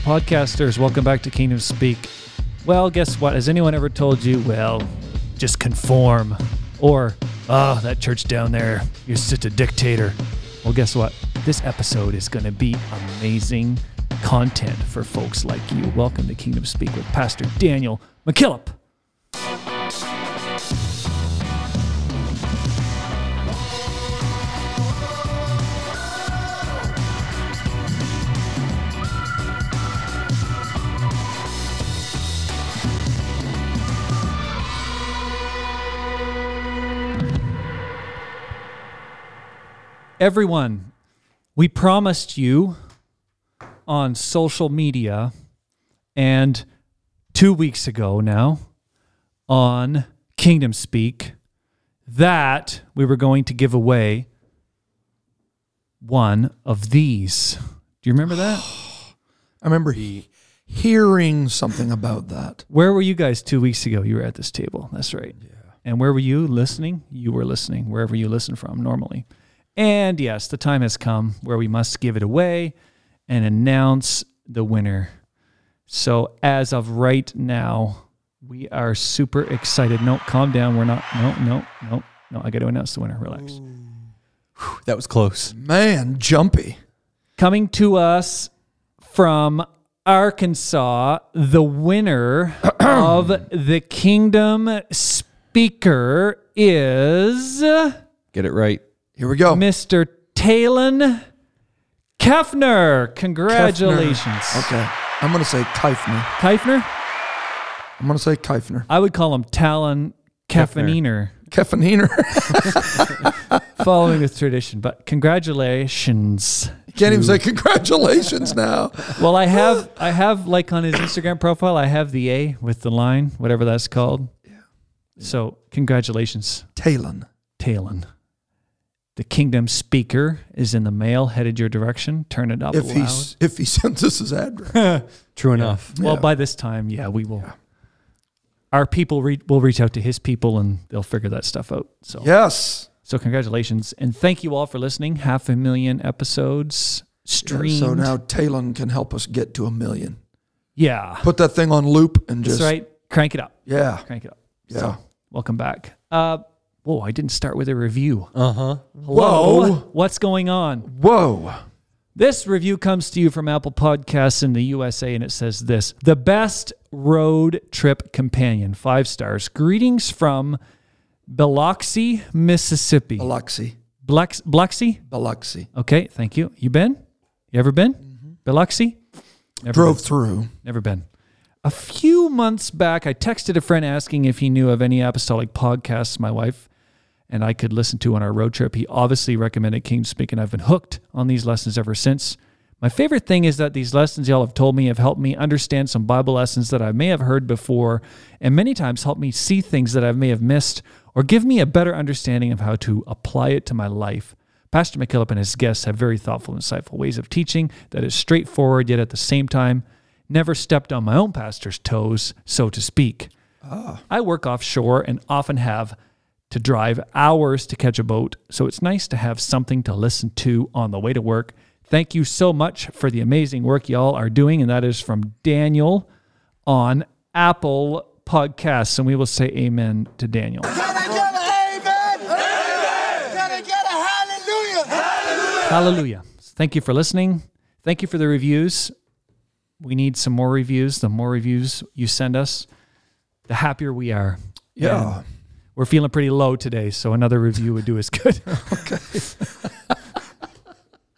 podcasters, welcome back to Kingdom Speak. Well, guess what? Has anyone ever told you, well, just conform? Or, oh, that church down there, you're such a dictator. Well, guess what? This episode is going to be amazing content for folks like you. Welcome to Kingdom Speak with Pastor Daniel McKillop. Everyone, we promised you on social media and two weeks ago now on Kingdom Speak that we were going to give away one of these. Do you remember that? I remember he hearing something about that. Where were you guys two weeks ago? You were at this table. That's right. Yeah. And where were you listening? You were listening wherever you listen from normally. And yes, the time has come where we must give it away and announce the winner. So as of right now, we are super excited. No, calm down. We're not. No, no, no, no. I got to announce the winner. Relax. That was close. Man, jumpy. Coming to us from Arkansas, the winner of the Kingdom Speaker is Get it right. Here we go. Mr. Talon Kefner. Congratulations. Kefner. Okay. I'm going to say Keifner. Keifner? I'm going to say Keifner. I would call him Talon Kefeniner, Kefeniner. following the tradition. But congratulations. Can't even say congratulations now. Well, I have, I have like on his Instagram profile, I have the A with the line, whatever that's called. Yeah. So congratulations, Talon. Talon. The Kingdom Speaker is in the mail, headed your direction. Turn it up If loud. he's if he sends us his address. True enough. Well, Yeah. by this time, yeah, we will. Our people re- will reach out to his people, and they'll figure that stuff out. So, yes. so congratulations, and thank you all for listening. Half a million episodes Yeah, streamed. so now Talon can help us get to a million. yeah, Put that thing on loop and just that's right. Crank it up. Yeah. Crank it up. Yeah. So, welcome back. Uh, whoa, I didn't start with a review. Uh huh. Hello, Whoa. what's going on? Whoa. This review comes to you from Apple Podcasts in the USA, and it says this The best road trip companion, five stars. Greetings from Biloxi, Mississippi. Biloxi. Blex- Biloxi? Biloxi. Okay, thank you. You been? You ever been? Biloxi? Never Drove been. through. Never been. A few months back, I texted a friend asking if he knew of any apostolic podcasts my wife and I could listen to on our road trip. He obviously recommended King Speak, and I've been hooked on these lessons ever since. My favorite thing is that these lessons y'all have told me have helped me understand some Bible lessons that I may have heard before, and many times helped me see things that I may have missed or give me a better understanding of how to apply it to my life. Pastor McKillop and his guests have very thoughtful, insightful ways of teaching that is straightforward, yet at the same time, never stepped on my own pastor's toes, so to speak. Ah. I work offshore and often have to drive hours to catch a boat, so it's nice to have something to listen to on the way to work. Thank you so much for the amazing work y'all are doing, and that is from Daniel on Apple Podcasts. And we will say amen to Daniel. Can I get an amen? Amen. Can I get a hallelujah? Hallelujah. Thank you for listening. Thank you for the reviews. We need some more reviews. The more reviews you send us, the happier we are. Yeah. And we're feeling pretty low today, so another review would do us good.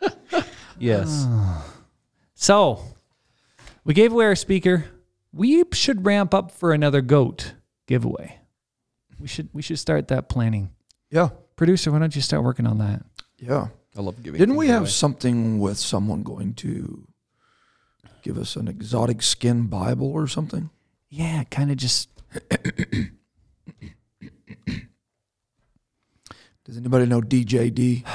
Yes. Ah. so, we gave away our speaker. We should ramp up for another goat giveaway. We should we should start that planning. Yeah. Producer, why don't you start working on that? Yeah. I love giving. Didn't we have away. something with someone going to give us an exotic skin Bible or something? Yeah, kind of just Does anybody know DJD?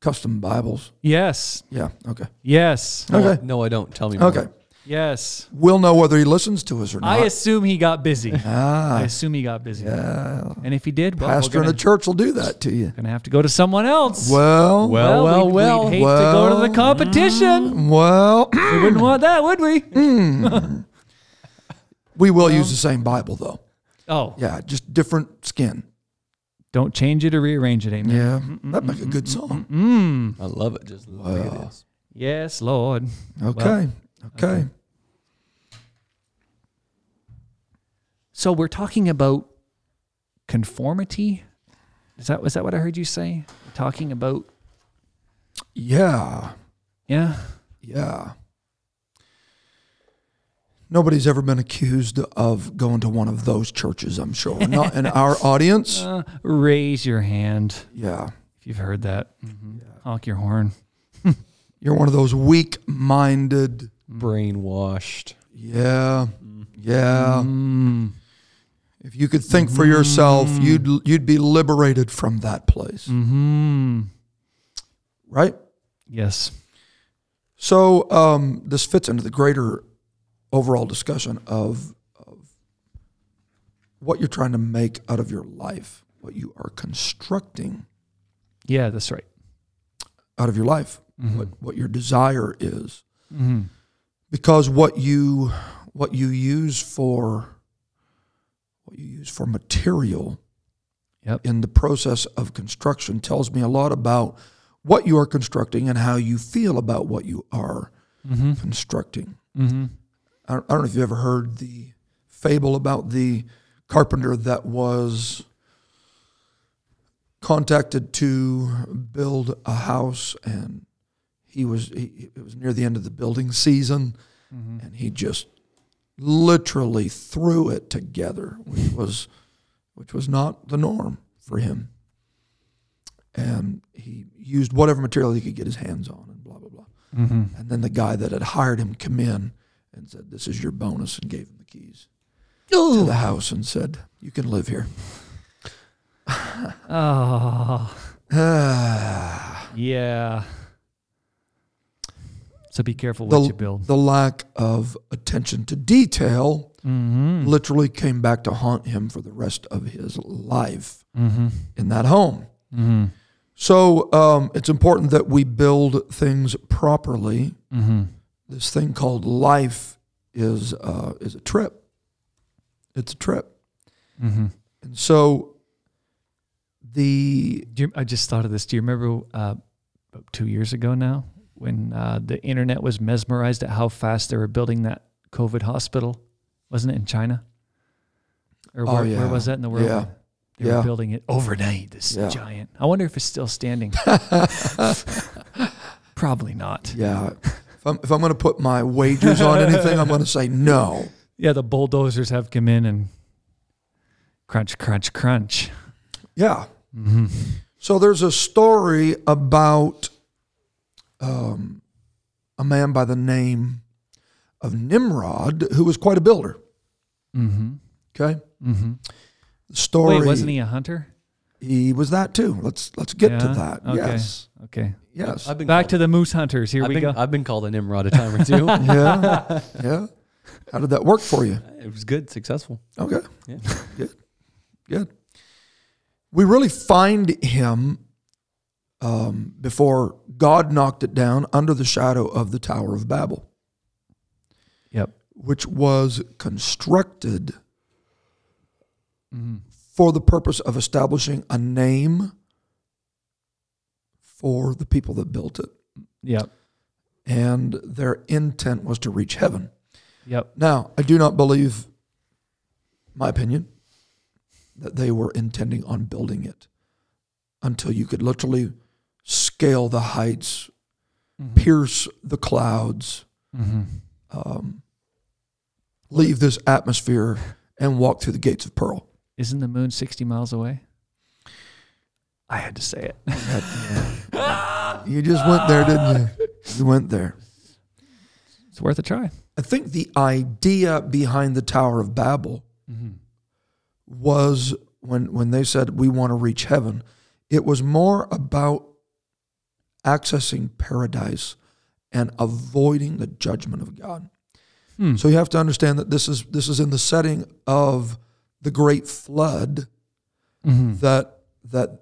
Custom Bibles. yes, Yeah. Okay. yes. No, Okay. No, I don't. Tell me more. Okay. Yes. we'll know whether he listens to us or not. I assume he got busy. ah, I assume he got busy. yeah. And if he did, well, Pastor we're in the church will do that to you. gonna have to go to someone else. Well, Well, well, we'd, well. We'd hate to go to the competition. Mm. well, we mm. wouldn't want that, would we? Mm. we will use the same Bible though. Oh, Yeah, just different skin. Don't change it or rearrange it, amen. Yeah, that'd make a good song. Mm. I love it. Just look at Wow. this. Yes, Lord. Okay, okay. So we're talking about conformity. Is that was that what I heard you say? Talking about Yeah, yeah. yeah. Nobody's ever been accused of going to one of those churches. I'm sure not in our audience. Uh, raise your hand Yeah, if you've heard that. Honk your horn. you're one of those weak-minded. Brainwashed. Yeah, yeah. Mm. If you could think for yourself, you'd you'd be liberated from that place, Hmm. right? Yes. So um, this fits into the greater overall discussion of, of what you're trying to make out of your life, what you are constructing Yeah, that's right. out of your life, what, what your desire is. Mm-hmm. Because what you what you use for what you use for material Yep. in the process of construction tells me a lot about what you are constructing and how you feel about what you are Mm-hmm. constructing. Mm-hmm. I don't, know if you ever heard the fable about the carpenter that was contacted to build a house and he was he, it was near the end of the building season and he just literally threw it together which was which was not the norm for him. And he used whatever material he could get his hands on and blah blah blah. Mm-hmm. and then the guy that had hired him come in and said, "This is your bonus," and gave him the keys to the house and said, "You can live here." Oh, Ah, yeah. So be careful what you build. the lack of attention to detail Mm-hmm. literally came back to haunt him for the rest of his life Mm-hmm. in that home. Mm-hmm. So um, it's important that we build things properly. This thing called life is uh, is a trip. It's a trip, Mm-hmm. and so the Do you, I just thought of this. Do you remember uh, about two years ago now when uh, the internet was mesmerized at how fast they were building that COVID hospital? Wasn't it in China? Or Oh, where, yeah. where was that in the world? Yeah. They Yeah. were building it overnight. This Yeah. giant. I wonder if it's still standing. Probably not. Yeah. If I'm, if I'm going to put my wagers on anything, I'm going to say no. Yeah, the bulldozers have come in and crunch, crunch, crunch. Yeah. Mm-hmm. So there's a story about um, a man by the name of Nimrod who was quite a builder. Mm-hmm. Okay. Mm-hmm. The story. Wait, wasn't he a hunter? He was that too. Let's let's get to that. Okay. Yes. Okay. Yes. I've been Back called, to the moose hunters. Here I've we been, go. I've been called a Nimrod a time or two. yeah. Yeah. How did that work for you? it was good, successful. Okay. Yeah. Good. Good. We really find him um, before God knocked it down under the shadow of the Tower of Babel, Yep. which was constructed Mhm. For the purpose of establishing a name for the people that built it. Yep. And their intent was to reach heaven. Yep. Now, I do not believe, my opinion, that they were intending on building it until you could literally scale the heights, pierce the clouds, Mm-hmm. um, leave this atmosphere, and walk through the gates of pearl. Isn't the moon 60 miles away? I had to say it. You just went there, didn't you? You went there. It's worth a try. I think the idea behind the Tower of Babel mm-hmm. was when when they said we want to reach heaven, it was more about accessing paradise and avoiding the judgment of God. Hmm. So you have to understand that this is this is in the setting of the great flood mm-hmm. that that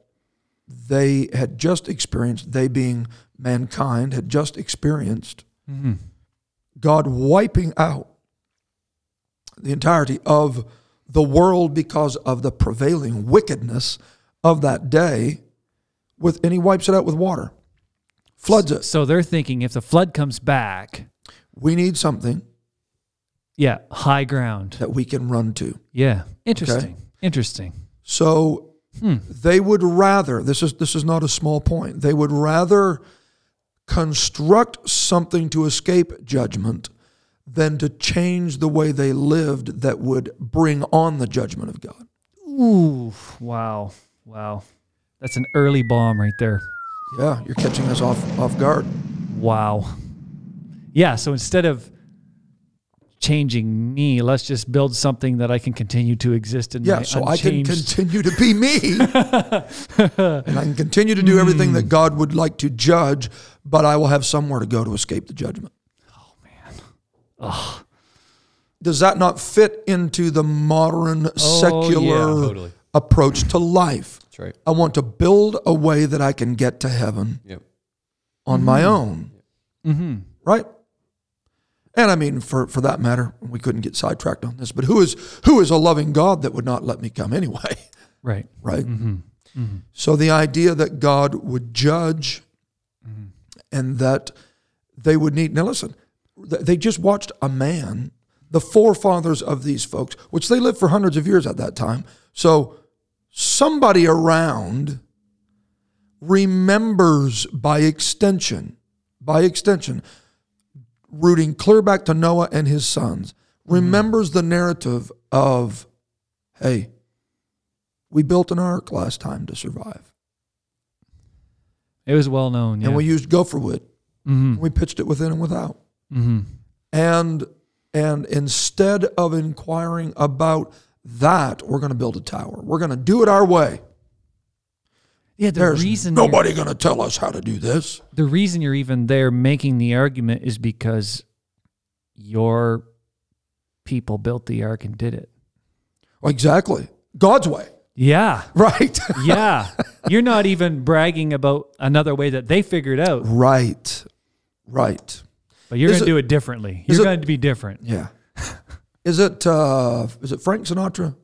they had just experienced, they being mankind had just experienced mm-hmm. God wiping out the entirety of the world because of the prevailing wickedness of that day with and he wipes it out with water. Floods it. So they're thinking if the flood comes back, We need something yeah, high ground. that we can run to. Yeah. Interesting. Interesting. So hmm. they would rather this is this is not a small point. They would rather construct something to escape judgment than to change the way they lived that would bring on the judgment of God. Ooh, wow. Wow. That's an early bomb right there. Yeah, you're catching us off off guard. Wow. Yeah, so instead of changing me, let's just build something that I can continue to exist in. Yeah, my so I can continue to be me. and I can continue to do everything that God would like to judge, but I will have somewhere to go to escape the judgment. Oh man, Ugh. does that not fit into the modern secular yeah, totally. approach to life? That's right. I want to build a way that I can get to heaven Yep. on my own. Mm-hmm. Right? And I mean, for, for that matter, we couldn't get sidetracked on this, but who is who is a loving God that would not let me come anyway? Right. Right? Mm-hmm. Mm-hmm. So the idea that God would judge mm-hmm. and that they would need now listen, they just watched a man, the forefathers of these folks, which they lived for hundreds of years at that time. So somebody around remembers by extension, by extension, rooting clear back to Noah and his sons, remembers the narrative of, hey, we built an ark last time to survive. It was well known. Yeah. And we used gopher wood. mm-hmm. We pitched it within and without. Mm-hmm. And and instead of inquiring about that, we're going to build a tower. We're going to do it our way. Yeah, the There's reason nobody going to tell us how to do this. the reason you're even there making the argument is because your people built the ark and did it. Exactly. God's way. Yeah. Right. Yeah. you're not even bragging about another way that they figured out, right. Right. but you're going to do it differently. You're going to be different. Yeah. Is it uh is it Frank Sinatra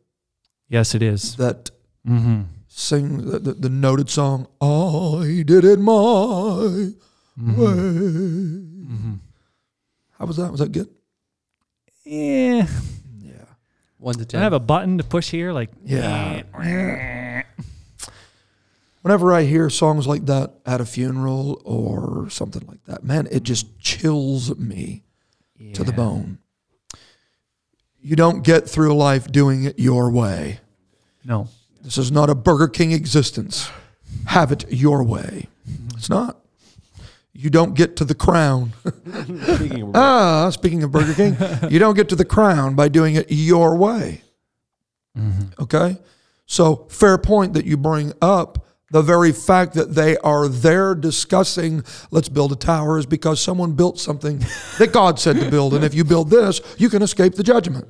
Yes, it is. that Mm-hmm. Sings the, the, the noted song, I did it my way. Mm-hmm. Mm-hmm. How was that? Was that good? Yeah. Yeah. One to ten. I have a button to push here? Like, Yeah. Whenever I hear songs like that at a funeral or something like that, man, it just chills me to the bone. You don't get through life doing it your way. no. This is not a Burger King existence. Have it your way. It's not. You don't get to the crown. Speaking of ah, speaking of Burger King, you don't get to the crown by doing it your way. Okay? So, fair point that you bring up. The very fact that they are there discussing, let's build a tower, is because someone built something that God said to build. And if you build this, you can escape the judgment.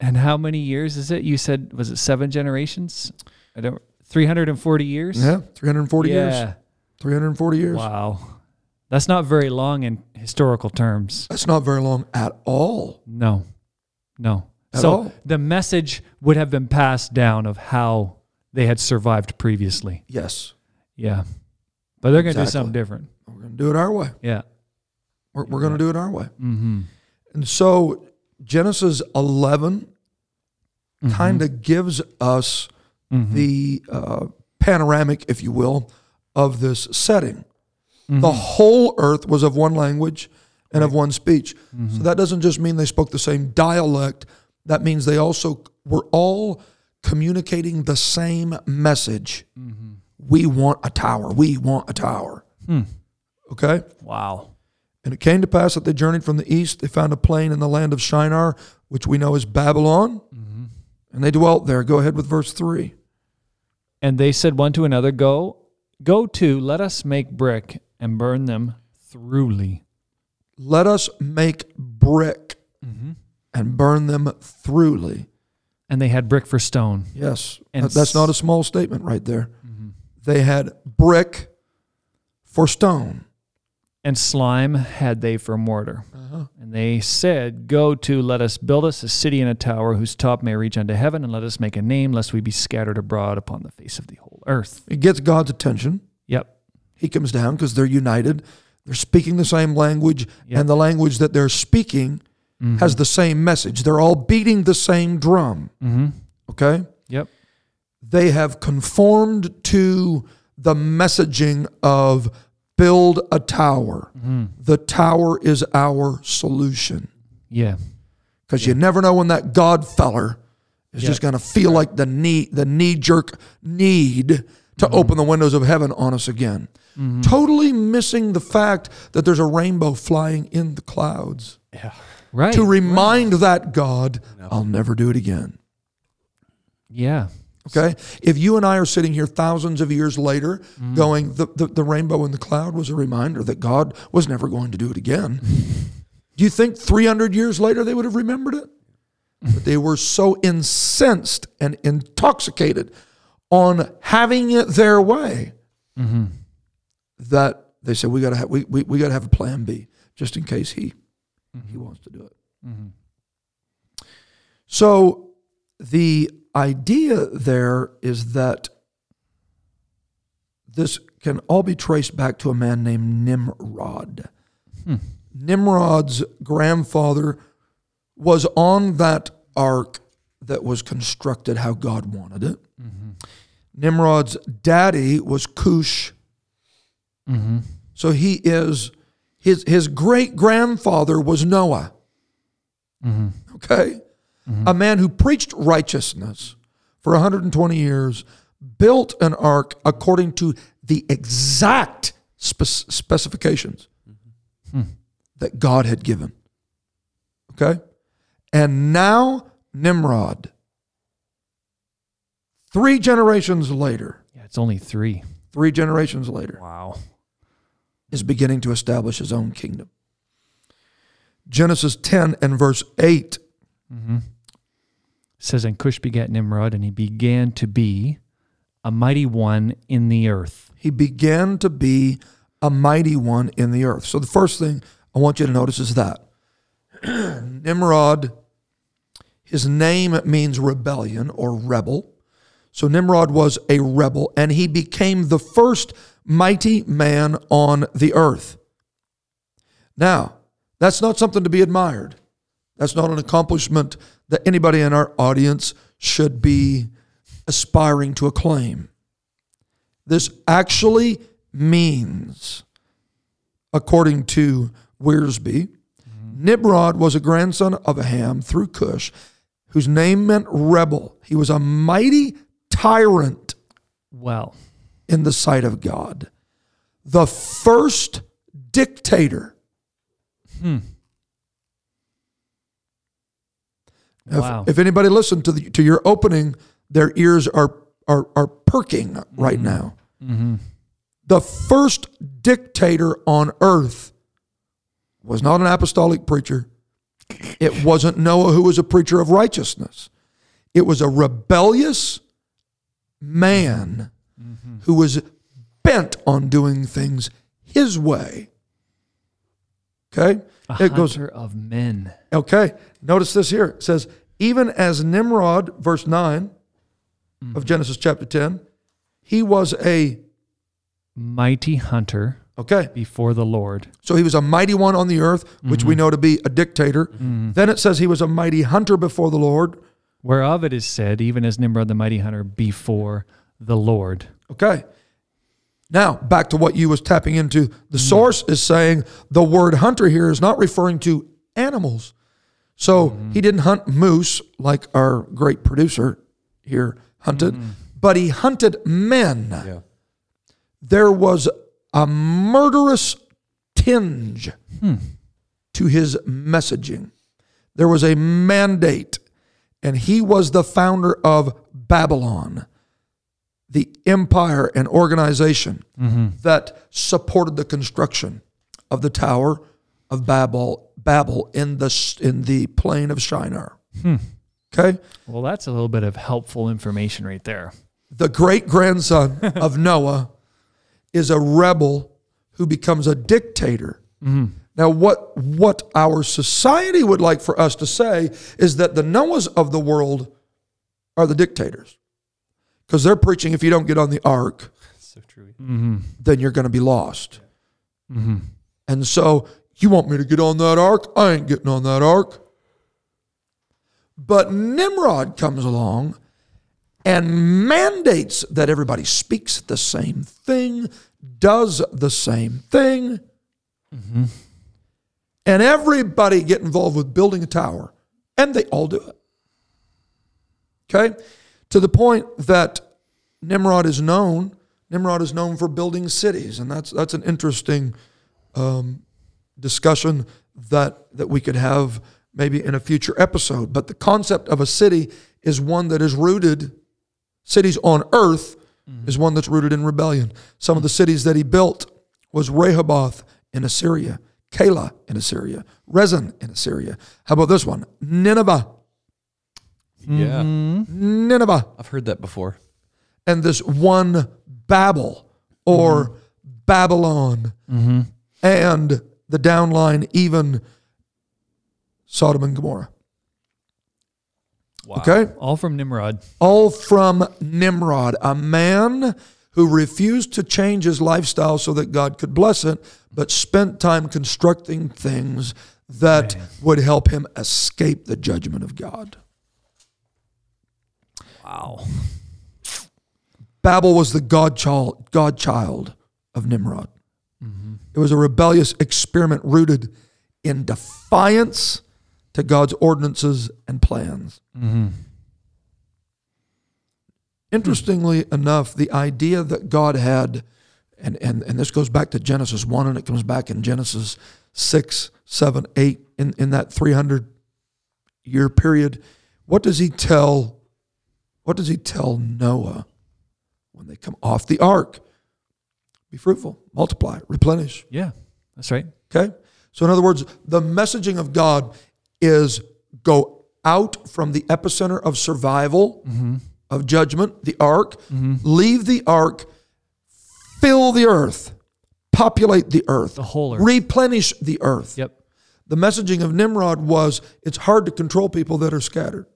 And how many years is it? You said, was it seven generations? I don't, 340 years? Yeah, 340 years. Yeah. 340 years. Wow. That's not very long in historical terms. That's not very long at all. No. No. At so all. the message would have been passed down of how they had survived previously. Yes. Yeah. But they're going to do something different. We're going to do it our way. Yeah. We're, we're going to do it our way. Mm-hmm. And so Genesis 11 mm-hmm. kind of gives us mm-hmm. the uh, panoramic, if you will, of this setting. Mm-hmm. The whole earth was of one language and of one speech. So that doesn't just mean they spoke the same dialect, that means they also were all communicating the same message. We want a tower. We want a tower. Hmm. Okay? Wow. And it came to pass that they journeyed from the east. They found a plain in the land of Shinar, which we know as Babylon. And they dwelt there. Go ahead with verse 3. And they said one to another, Go, go to, let us make brick and burn them throughly. Let us make brick mm-hmm. and burn them throughly. And they had brick for stone. Yes. And that- that's not a small statement right there. They had brick for stone. And slime had they for mortar. And they said, Go to, let us build us a city and a tower whose top may reach unto heaven, and let us make a name, lest we be scattered abroad upon the face of the whole earth. It gets God's attention. Yep. He comes down because they're united. They're speaking the same language, Yep. and the language that they're speaking has the same message. They're all beating the same drum. Mm-hmm. Okay? Yep. They have conformed to the messaging of build a tower. Mm-hmm. The tower is our solution. Yeah. Because you never know when that God feller is Yeah. just going to feel like the knee, the knee jerk need to mm-hmm. open the windows of heaven on us again. Mm-hmm. Totally missing the fact that there's a rainbow flying in the clouds Yeah. Right. to remind that God, I'll never do it again. yeah. Okay. If you and I are sitting here thousands of years later mm. going, the, the, the rainbow in the cloud was a reminder that God was never going to do it again. do you think 300 years later they would have remembered it? But they were so incensed and intoxicated on having it their way mm-hmm. that they said, we got to have, we, we, we got to have a plan B just in case he, he mm-hmm. wants to do it. Mm-hmm. So the idea there is that this can all be traced back to a man named Nimrod. Hmm. Nimrod's grandfather was on that ark that was constructed how God wanted it. Mm-hmm. Nimrod's daddy was Cush. Mm-hmm. So he is his his great grandfather was Noah. Mm-hmm. Okay? A man who preached righteousness for 120 years, built an ark according to the exact spec- specifications that God had given. Okay? And now Nimrod, three generations later, Yeah. It's only three. three generations later, Wow. is beginning to establish his own kingdom. Genesis 10 and verse 8 mm-hmm. Says, And Cush begat Nimrod, and he began to be a mighty one in the earth. he began to be a mighty one in the earth. So the first thing I want you to notice is that Nimrod, his name means rebellion or rebel. So Nimrod was a rebel and he became the first mighty man on the earth. Now, that's not something to be admired. That's not an accomplishment that anybody in our audience should be aspiring to acclaim. This actually means, according to Wiersbe, Nimrod was a grandson of Ham through Cush, whose name meant rebel. He was a mighty tyrant Well, in the sight of God, the first dictator. If, Wow. if anybody listened to the, to your opening, their ears are are, are perking right mm-hmm. now. Mm-hmm. The first dictator on earth was not an apostolic preacher. It wasn't Noah who was a preacher of righteousness. It was a rebellious man mm-hmm. who was bent on doing things his way. Okay? A It goes of men. Okay, notice this here. It says, even as Nimrod, verse 9 of mm-hmm. Genesis chapter 10, he was a, Mighty hunter okay, before the Lord. so he was a mighty one on the earth, which we mm-hmm. know to be a dictator. Mm-hmm. Then it says he was a mighty hunter before the Lord. Whereof it is said, even as Nimrod the mighty hunter before the Lord. Okay. Now, back to what you was tapping into. The mm-hmm. source is saying the word hunter here is not referring to animals. So mm-hmm. he didn't hunt moose like our great producer here hunted, mm-hmm. but he hunted men. Yeah. There was a murderous tinge hmm. to his messaging. There was a mandate, and he was the founder of Babylon the empire and organization mm-hmm. that supported the construction of the Tower of Babel, Babel in the in the plain of Shinar. Hmm. Okay, Well, that's a little bit of helpful information right there. the great grandson of Noah is a rebel who becomes a dictator. Mm-hmm. Now, what what our society would like for us to say is that the Noahs of the world are the dictators, because they're preaching if you don't get on the ark, So true. Mm-hmm. then you're going to be lost. Mm-hmm. And so you want me to get on that ark? I ain't getting on that ark. But Nimrod comes along and mandates that everybody speaks the same thing, does the same thing, mm-hmm. and everybody get involved with building a tower, and they all do it. Okay? To the point that Nimrod is known, Nimrod is known for building cities, and that's that's an interesting um, discussion that that we could have maybe in a future episode. But the concept of a city is one that is rooted. Cities on earth is one that's rooted in rebellion. Some of the cities that he built was Rehoboth in Assyria, Calah in Assyria, Resen in Assyria. How about this one? Nineveh, Yeah. Mm-hmm. Nineveh. I've heard that before. and this one Babel or mm-hmm. Babylon, mm-hmm. and the downline, even Sodom and Gomorrah. Wow. Okay. All from Nimrod. All from Nimrod, a man who refused to change his lifestyle so that God could bless it, but spent time constructing things that would help him escape the judgment of God. Wow. Babel was the godchild, godchild of Nimrod. It was a rebellious experiment rooted in defiance to God's ordinances and plans. Interestingly enough, the idea that God had, and, and, and this goes back to Genesis 1 and it comes back in Genesis 6, 7, 8, in, in that 300 year period. What does he tell? What does he tell Noah when they come off the ark? Be fruitful, multiply, replenish. Yeah, that's right. Okay? So, in other words, the messaging of God is go out from the epicenter of survival, mm-hmm. of judgment, the ark, mm-hmm. leave the ark, fill the earth, populate the earth, The whole earth. replenish the earth. Yep. The messaging of Nimrod was it's hard to control people that are scattered.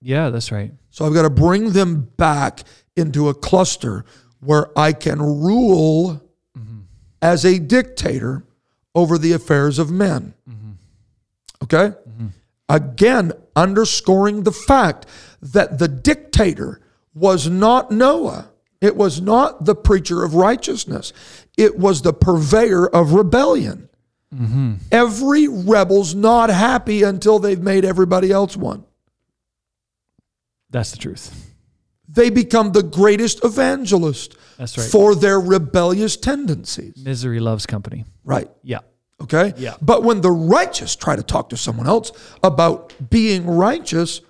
Yeah, that's right. So I've got to bring them back into a cluster where I can rule mm-hmm. as a dictator over the affairs of men. Mm-hmm. Okay? Mm-hmm. Again, underscoring the fact that the dictator was not Noah. It was not the preacher of righteousness. It was the purveyor of rebellion. Every rebel's not happy until they've made everybody else one That's the truth. they become the greatest evangelist That's right. for their rebellious tendencies. Misery loves company. Right. Yeah. Okay? Yeah. But when the righteous try to talk to someone else about being righteous,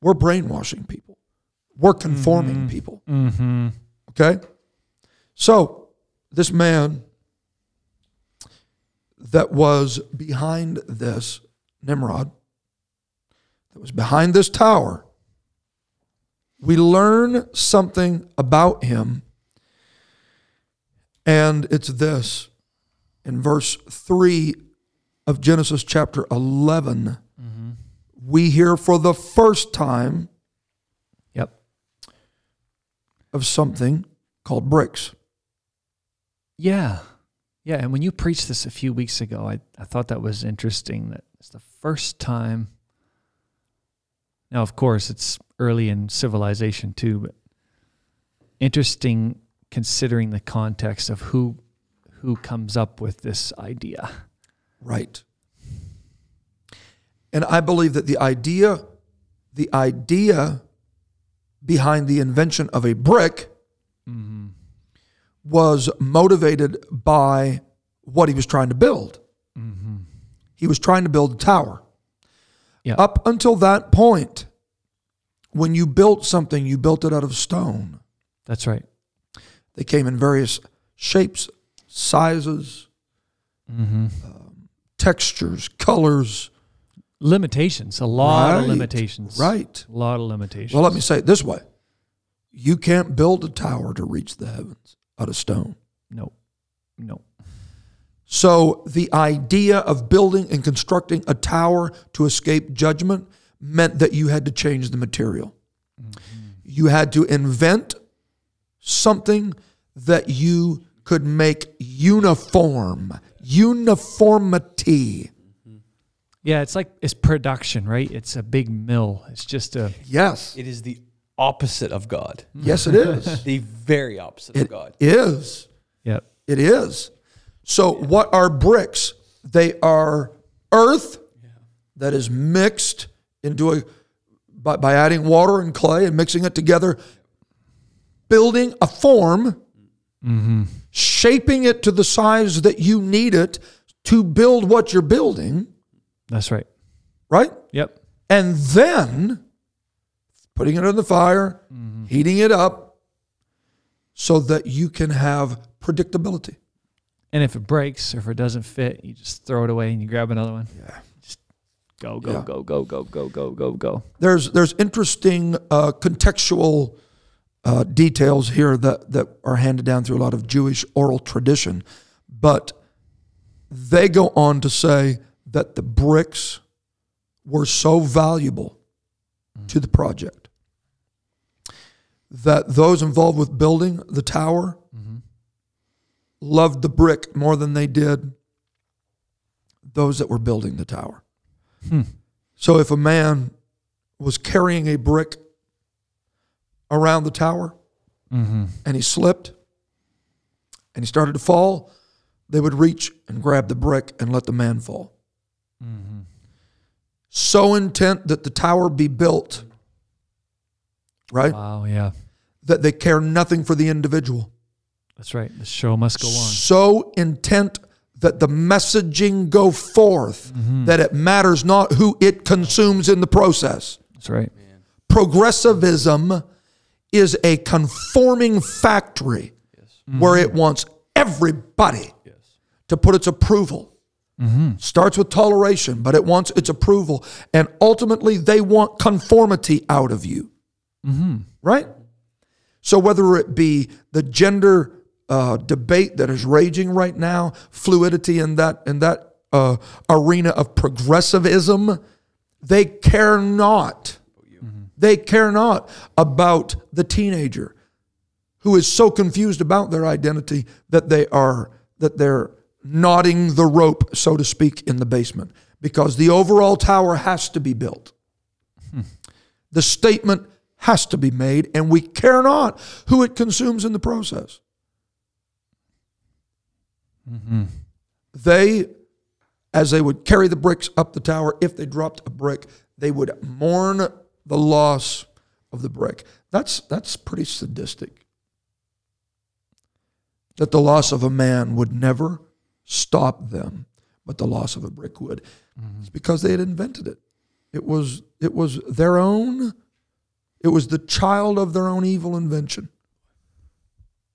we're brainwashing people. We're conforming mm-hmm. people. Mm-hmm. Okay? So, this man that was behind this, Nimrod, that was behind this tower, we learn something about him, and it's this. In verse 3 of Genesis chapter 11, mm-hmm. we hear for the first time Yep. of something called bricks. Yeah. Yeah. And when you preached this a few weeks ago, I, I thought that was interesting that it's the first time. Now, of course, it's early in civilization too, but interesting considering the context of who who comes up with this idea. Right. And I believe that the idea, the idea behind the invention of a brick mm-hmm. was motivated by what he was trying to build. Mm-hmm. He was trying to build a tower. Yeah. Up until that point, when you built something, you built it out of stone. That's right. They came in various shapes, sizes, um, textures, colors. Limitations, a lot of limitations. Right. A lot of limitations. Well, let me say it this way you can't build a tower to reach the heavens out of stone. No. No. So the idea of building and constructing a tower to escape judgment meant that you had to change the material. Mm-hmm. You had to invent something that you could make uniform, uniformity. Mm-hmm. Yeah, it's like it's production, right? It's a big mill. It's just a Yes. It is the opposite of God. Yes, it is. The very opposite of God. is. yep. It is. So, what are bricks? They are earth that is mixed into a by, by adding water and clay and mixing it together, building a form, mm-hmm. shaping it to the size that you need it to build what you're building, That's right. right? Yep. And then putting it in the fire, mm-hmm. heating it up so that you can have predictability. And if it breaks or if it doesn't fit, you just throw it away and you grab another one. Yeah. Just go, go, Yeah. go, go, go, go, go, go, go. there's there's interesting uh, contextual uh, details here that that are handed down through a lot of Jewish oral tradition, but they go on to say that the bricks were so valuable to the project that those involved with building the tower loved the brick more than they did those that were building the tower. So if a man was carrying a brick around the tower and he slipped and he started to fall, they would reach and grab the brick and let the man fall. Mm-hmm. So intent that the tower be built, right? Wow. Yeah. That they care nothing for the individual. That's right. The show must go on. So intent that the messaging go forth mm-hmm. that it matters not who it consumes in the process. That's right. progressivism is a conforming factory where mm-hmm. it wants everybody to put its approval. Mm-hmm. Starts with toleration, but it wants its approval. And ultimately, they want conformity out of you. Right? So, whether it be the gender uh, debate that is raging right now, fluidity in that, in that uh, arena of progressivism, they care not. They care not about the teenager who is so confused about their identity that they are that they're knotting the rope, so to speak, in the basement because the overall tower has to be built. The statement has to be made, and we care not who it consumes in the process. Mm-hmm. They, as they would carry the bricks up the tower, if they dropped a brick, they would mourn the loss of the brick. That's that's pretty sadistic. That the loss of a man would never stop them, but the loss of a brick would. Mm-hmm. It's because they had invented it. It was it was their own. It was the child of their own evil invention.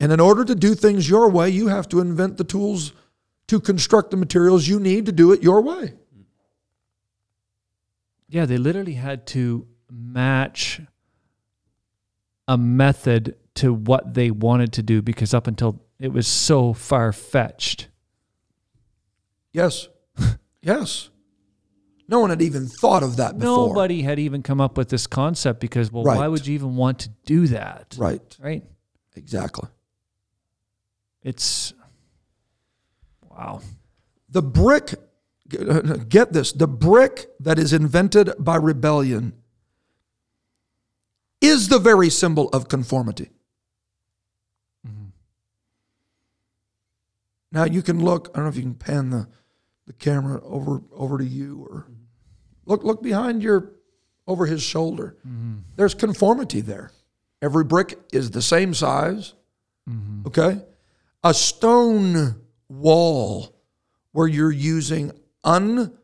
And in order to do things your way, you have to invent the tools to construct the materials you need to do it your way. Yeah, they literally had to match a method to what they wanted to do because up until it was so far fetched. Yes. yes. No one had even thought of that before. Nobody had even come up with this concept because, well, why would you even want to do that? Right. Right? Exactly. It's wow. The brick, get this, the brick that is invented by rebellion is the very symbol of conformity. Mm-hmm. Now you can look, I don't know if you can pan the, the camera over over to you or look look behind your over his shoulder. There's conformity there. Every brick is the same size. Okay? A stone wall where you're using un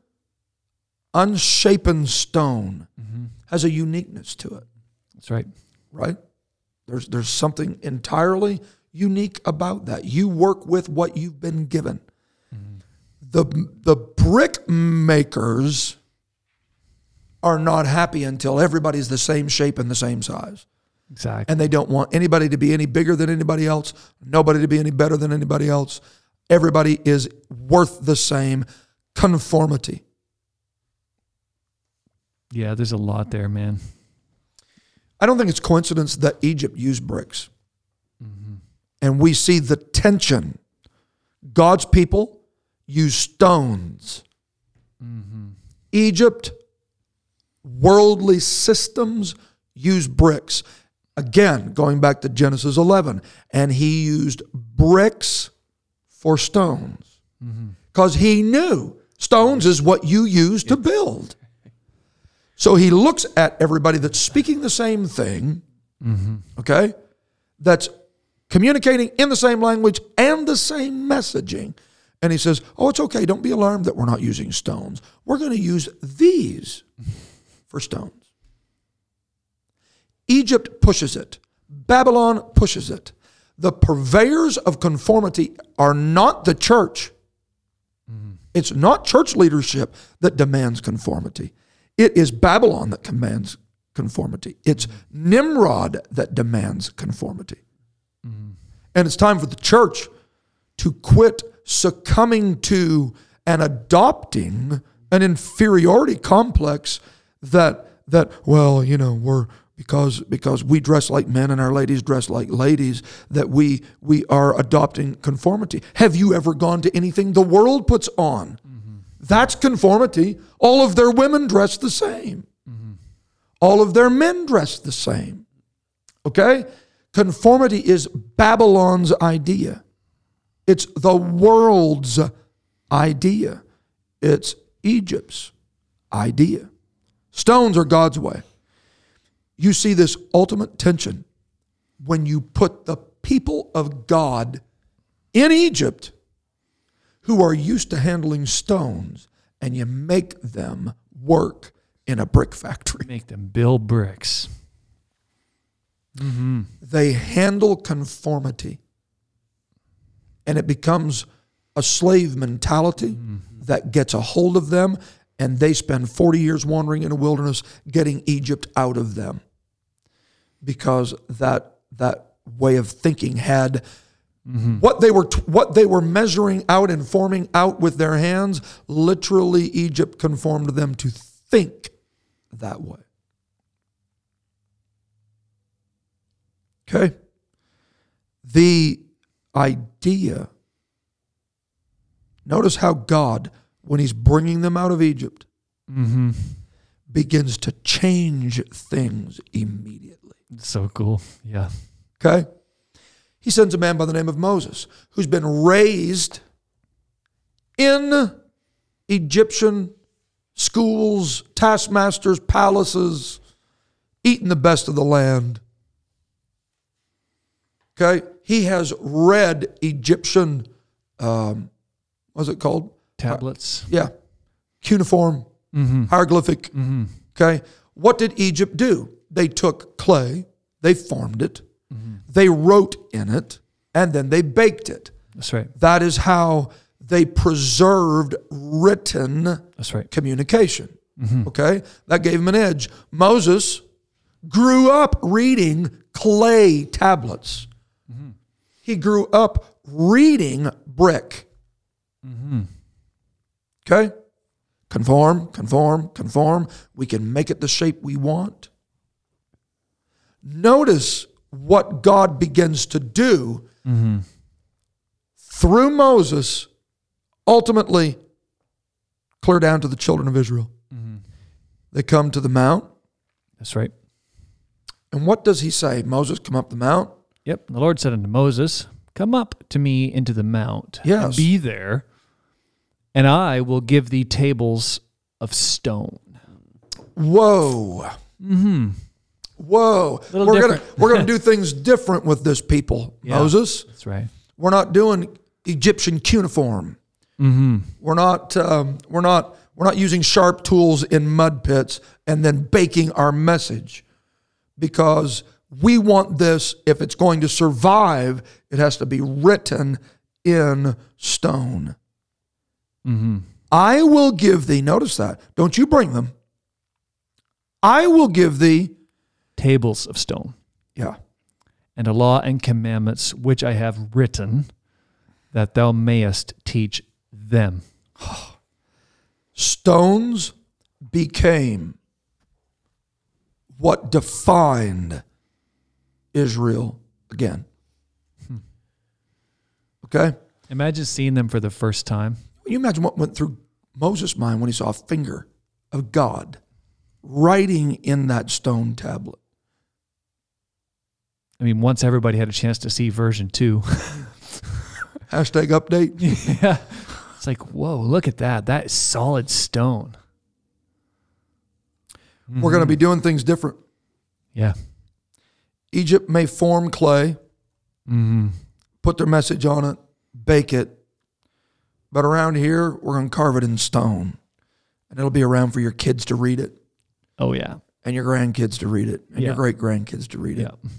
unshapen stone mm-hmm. has a uniqueness to it That's right. right? There's there's something entirely unique about that. You work with what you've been given. Mm-hmm. the the brick makers are not happy until everybody's the same shape and the same size. Exactly. And they don't want anybody to be any bigger than anybody else, nobody to be any better than anybody else. Everybody is worth the same conformity. yeah, there's a lot there, man. I don't think it's coincidence that Egypt used bricks. Mm-hmm. And we see the tension. God's people use stones. Mm-hmm. Egypt, worldly systems use bricks. Again, going back to Genesis 11, and he used bricks for stones mm-hmm. because he knew stones is what you use to build. So he looks at everybody that's speaking the same thing, mm-hmm. okay, that's communicating in the same language and the same messaging. And he says, Oh, it's okay. Don't be alarmed that we're not using stones. We're going to use these for stones. Egypt pushes it, Babylon pushes it. The purveyors of conformity are not the church. Mm-hmm. It's not church leadership that demands conformity. It is Babylon that commands conformity. It's Nimrod that demands conformity. Mm-hmm. And it's time for the church to quit succumbing to and adopting an inferiority complex that that well, you know, we're because because we dress like men and our ladies dress like ladies that we we are adopting conformity. Have you ever gone to anything the world puts on? Mm-hmm. That's conformity. All of their women dress the same. Mm-hmm. All of their men dress the same. Okay? Conformity is Babylon's idea. It's the world's idea. It's Egypt's idea. Stones are God's way. You see this ultimate tension when you put the people of God in Egypt who are used to handling stones and you make them work in a brick factory. Make them build bricks. Mm-hmm. they handle conformity and it becomes a slave mentality mm-hmm. that gets a hold of them and they spend 40 years wandering in a wilderness getting Egypt out of them because that that way of thinking had mm-hmm. what they were what they were measuring out and forming out with their hands literally Egypt conformed them to think that way Okay. The idea, notice how God, when He's bringing them out of Egypt, mm-hmm. begins to change things immediately. So cool. Yeah. Okay. He sends a man by the name of Moses who's been raised in Egyptian schools, taskmasters, palaces, eating the best of the land. Okay. He has read Egyptian, um, what's it called? Tablets. Yeah. Cuneiform, hieroglyphic. Okay. What did Egypt do? They took clay, they formed it, they wrote in it, and then they baked it. That's right. That is how they preserved written That's right. communication. Okay? That gave him an edge. Moses grew up reading clay tablets. He grew up reading brick. Mm-hmm. Okay? Conform, conform, conform. We can make it the shape we want. Notice what God begins to do through Moses, ultimately clear down to the children of Israel. They come to the mount, That's right. and what does he say? Moses, come up the mount. Yep. The Lord said unto Moses, Come up to me into the mount, and Yes. be there, and I will give thee tables of stone. Whoa. Mm-hmm. Whoa. We're gonna we're gonna do things different with this people, Yeah. Moses. That's right. We're not doing Egyptian cuneiform. We're not um, we're not we're not using sharp tools in mud pits and then baking our message because we want this if it's going to survive it has to be written in stone I will give thee, notice that, don't you bring them. I will give thee, Tables of stone yeah, and a law and commandments which I have written that thou mayest teach them. stones became what defined Israel again. Hmm. Okay? Imagine seeing them for the first time. Can you imagine what went through Moses' mind when he saw a finger of God writing in that stone tablet? I mean, once everybody had a chance to see version two. Hashtag update. yeah. It's like, whoa, look at that. That is solid stone. We're going to be mm-hmm. doing things different. Yeah. Egypt may form clay, mm-hmm. put their message on it, bake it. But around here, we're going to carve it in stone. And it'll be around for your kids to read it, Oh, yeah. and your grandkids to read it, and your great grandkids to read it. Yeah.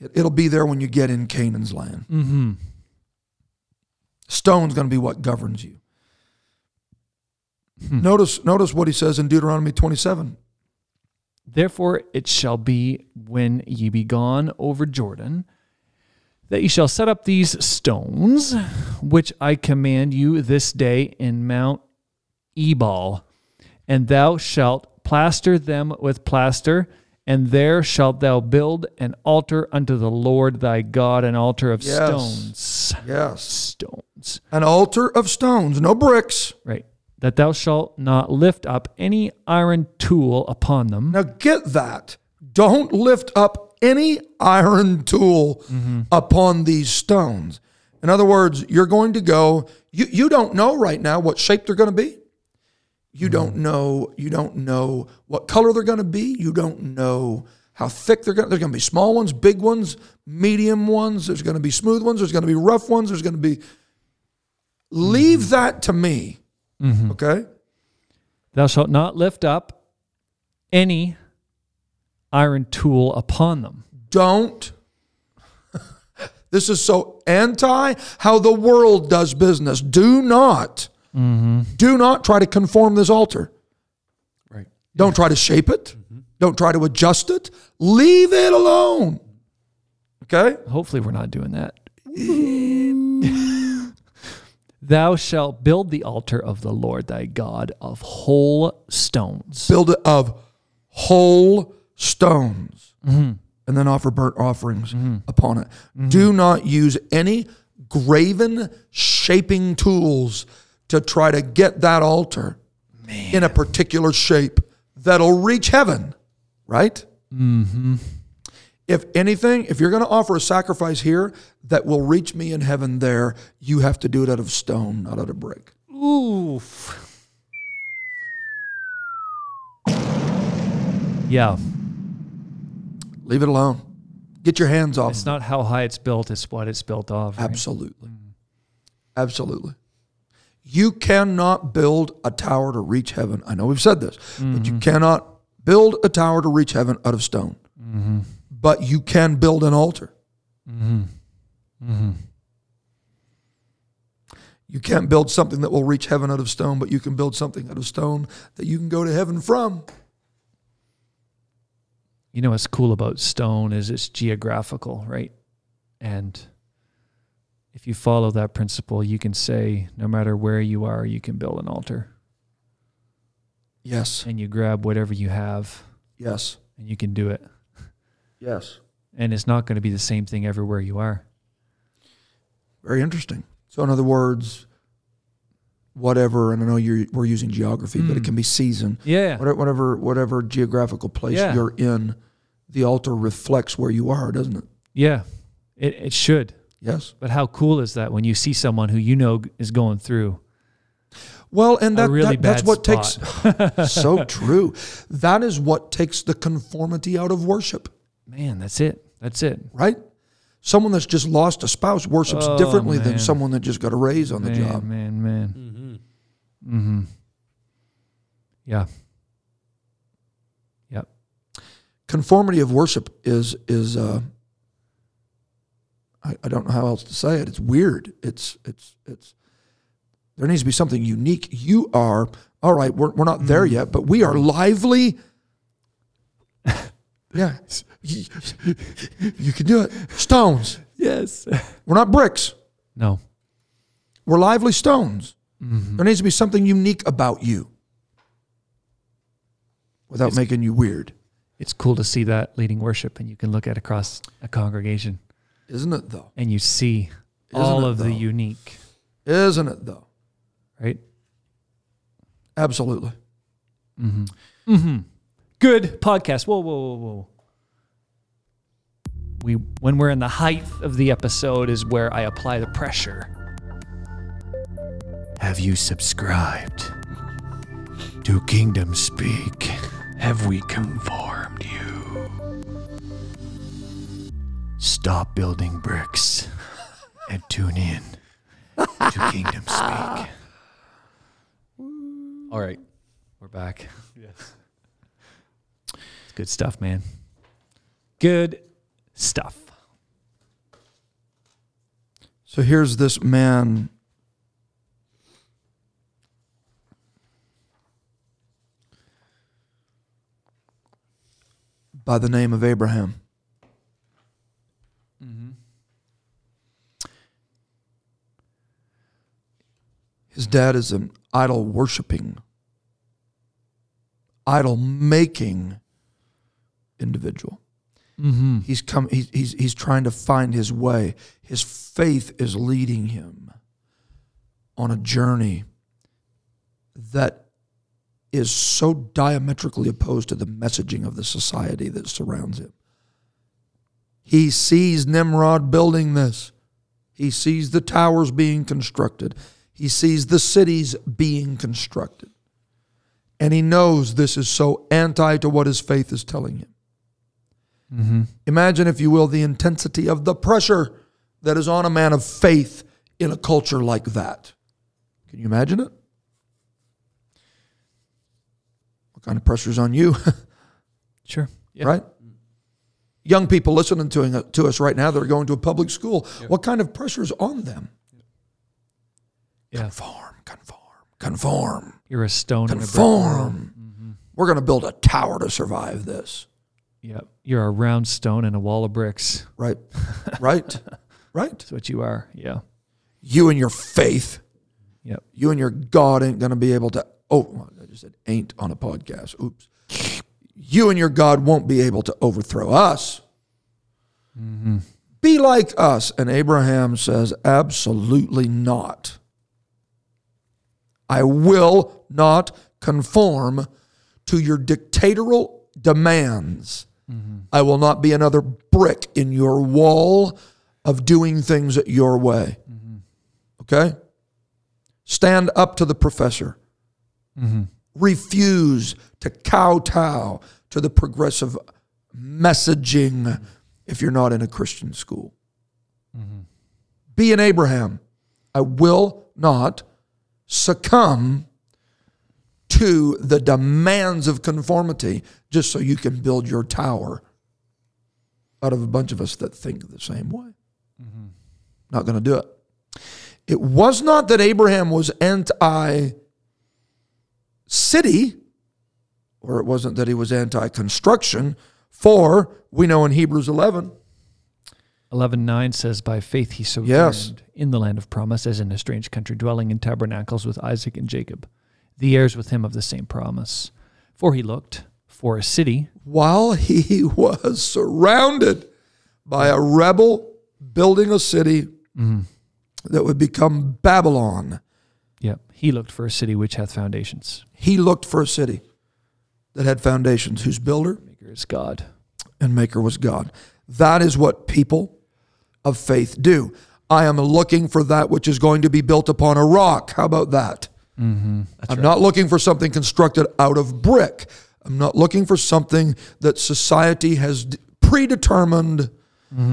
It. It'll be there when you get in Canaan's land. Mm-hmm. Stone's going to be what governs you. Hmm. Notice, notice what he says in Deuteronomy 27. Therefore it shall be when ye be gone over Jordan, that ye shall set up these stones, which I command you this day in Mount Ebal, and thou shalt plaster them with plaster, and there shalt thou build an altar unto the Lord thy God, an altar of Yes. stones. Yes. Stones. An altar of stones, no bricks. Right. That thou shalt not lift up any iron tool upon them. Now get that. Don't lift up any iron tool mm-hmm. upon these stones. In other words, you're going to go, you, you don't know right now what shape they're going to be. You don't mm-hmm. know, you don't know what color they're going to be. You don't know how thick they're going to be. There's going to be small ones, big ones, medium ones. There's going to be smooth ones. There's going to be rough ones. There's going to be. Leave mm-hmm. that to me. Mm-hmm. Okay? Thou shalt not lift up any iron tool upon them. don't. this is so anti how the world does business. Do not, Mm-hmm. do not try to conform this altar. Right. Don't try to shape it. Mm-hmm. Don't try to adjust it. Leave it alone. Okay? Hopefully, we're not doing that. Thou shalt build the altar of the Lord thy God of whole stones. Build it of whole stones mm-hmm. and then offer burnt offerings upon it. Do not use any graven shaping tools to try to get that altar in a particular shape that'll reach heaven, right? Mm-hmm. If anything, if you're going to offer a sacrifice here that will reach me in heaven there, you have to do it out of stone, not out of brick. Oof. Yeah, Leave it alone. Get your hands off. it's not how high it's built; it's what it's built of. right? Absolutely. You cannot build a tower to reach heaven. I know we've said this, but you cannot build a tower to reach heaven out of stone. But you can build an altar. You can't build something that will reach heaven out of stone, but you can build something out of stone that you can go to heaven from. You know what's cool about stone is it's geographical, right? And if you follow that principle, you can say no matter where you are, you can build an altar. Yes. And you grab whatever you have Yes. and you can do it. Yes. And it's not going to be the same thing everywhere you are. Very interesting. So, in other words, whatever, and I know you're, we're using geography, but it hmm. can be season. Yeah. Whatever, whatever, whatever geographical place Yeah. you're in, the altar reflects where you are, doesn't it? Yeah. It, it should. Yes. But how cool is that when you see someone who you know is going through? Well, and A that, really that- that's bad what takes so true. That is what takes the conformity out of worship, Man, that's it. That's it. right? Someone that's just lost a spouse worships Oh, differently than someone that just got a raise on the job. Man, man. Mm-hmm. Yeah. Yep. Conformity of worship is is uh, I, I don't know how else to say it. It's weird. It's it's it's There needs to be something unique. You are, all right, we're, we're not mm-hmm. there yet, but we are lively. yeah. You, you can do it. Stones. Yes. We're not bricks. No. We're lively stones. Mm-hmm. There needs to be something unique about you without making you weird. It's cool to see that leading worship and you can look at across a congregation Isn't it, though? and you see Isn't all it, of the though? unique, Isn't it, though? right? Absolutely. Hmm. Hmm. Good podcast. Whoa, whoa, whoa, whoa. We when we're in the height of the episode is where I apply the pressure. Have you subscribed to Kingdom Speak? Have we conformed you? Stop building bricks and tune in to Kingdom Speak. All right. We're back. Yes. It's good stuff, man. Good stuff. So here's this man. By the name of Abraham. His dad is an idol worshiping, idol making individual. Mm-hmm. He's come. He's, he's he's trying to find his way. His faith is leading him on a journey that is so diametrically opposed to the messaging of the society that surrounds him. He sees Nimrod building this. He sees the towers being constructed. He sees the cities being constructed. And he knows this is so anti to what his faith is telling him. Mm-hmm. Imagine, if you will, the intensity of the pressure that is on a man of faith in a culture like that. Can you imagine it? What kind of pressure is on you, Sure. right? Young people listening to, to us right now that are going to a public school, what kind of pressure is on them? Yeah. Conform, conform, conform, You're a stone in a brick world. conform. We're going to build a tower to survive this. Yep. You're a round stone in a wall of bricks. Right? right? Right? That's what you are. Yeah. You and your faith Yep. you and your God ain't going to be able to. Oh, I just said ain't on a podcast. Oops. You and your God won't be able to overthrow us. Mm-hmm. Be like us. And Abraham says, absolutely not. I will not conform to your dictatorial demands. I will not be another brick in your wall of doing things your way. Okay? Stand up to the professor. Refuse to kowtow to the progressive messaging if you're not in a Christian school. Be an Abraham. I will not succumb to the demands of conformity just so you can build your tower out of a bunch of us that think the same way. Mm-hmm. Not going to do it. It was not that Abraham was anti city, or it wasn't that he was anti construction, for we know in Hebrews 11, 11.9 says, By faith he sojourned Yes. in the land of promise, as in a strange country, dwelling in tabernacles with Isaac and Jacob, the heirs with him of the same promise. For he looked for a city. while he was surrounded by a rebel building a city mm-hmm. that would become Babylon, Yep. He looked for a city which hath foundations. he looked for a city that had foundations, whose builder Maker is God. and maker was God. That is what people of faith do. I am looking for that which is going to be built upon a rock. How about that? I'm not looking for something constructed out of brick. I'm not looking for something that society has predetermined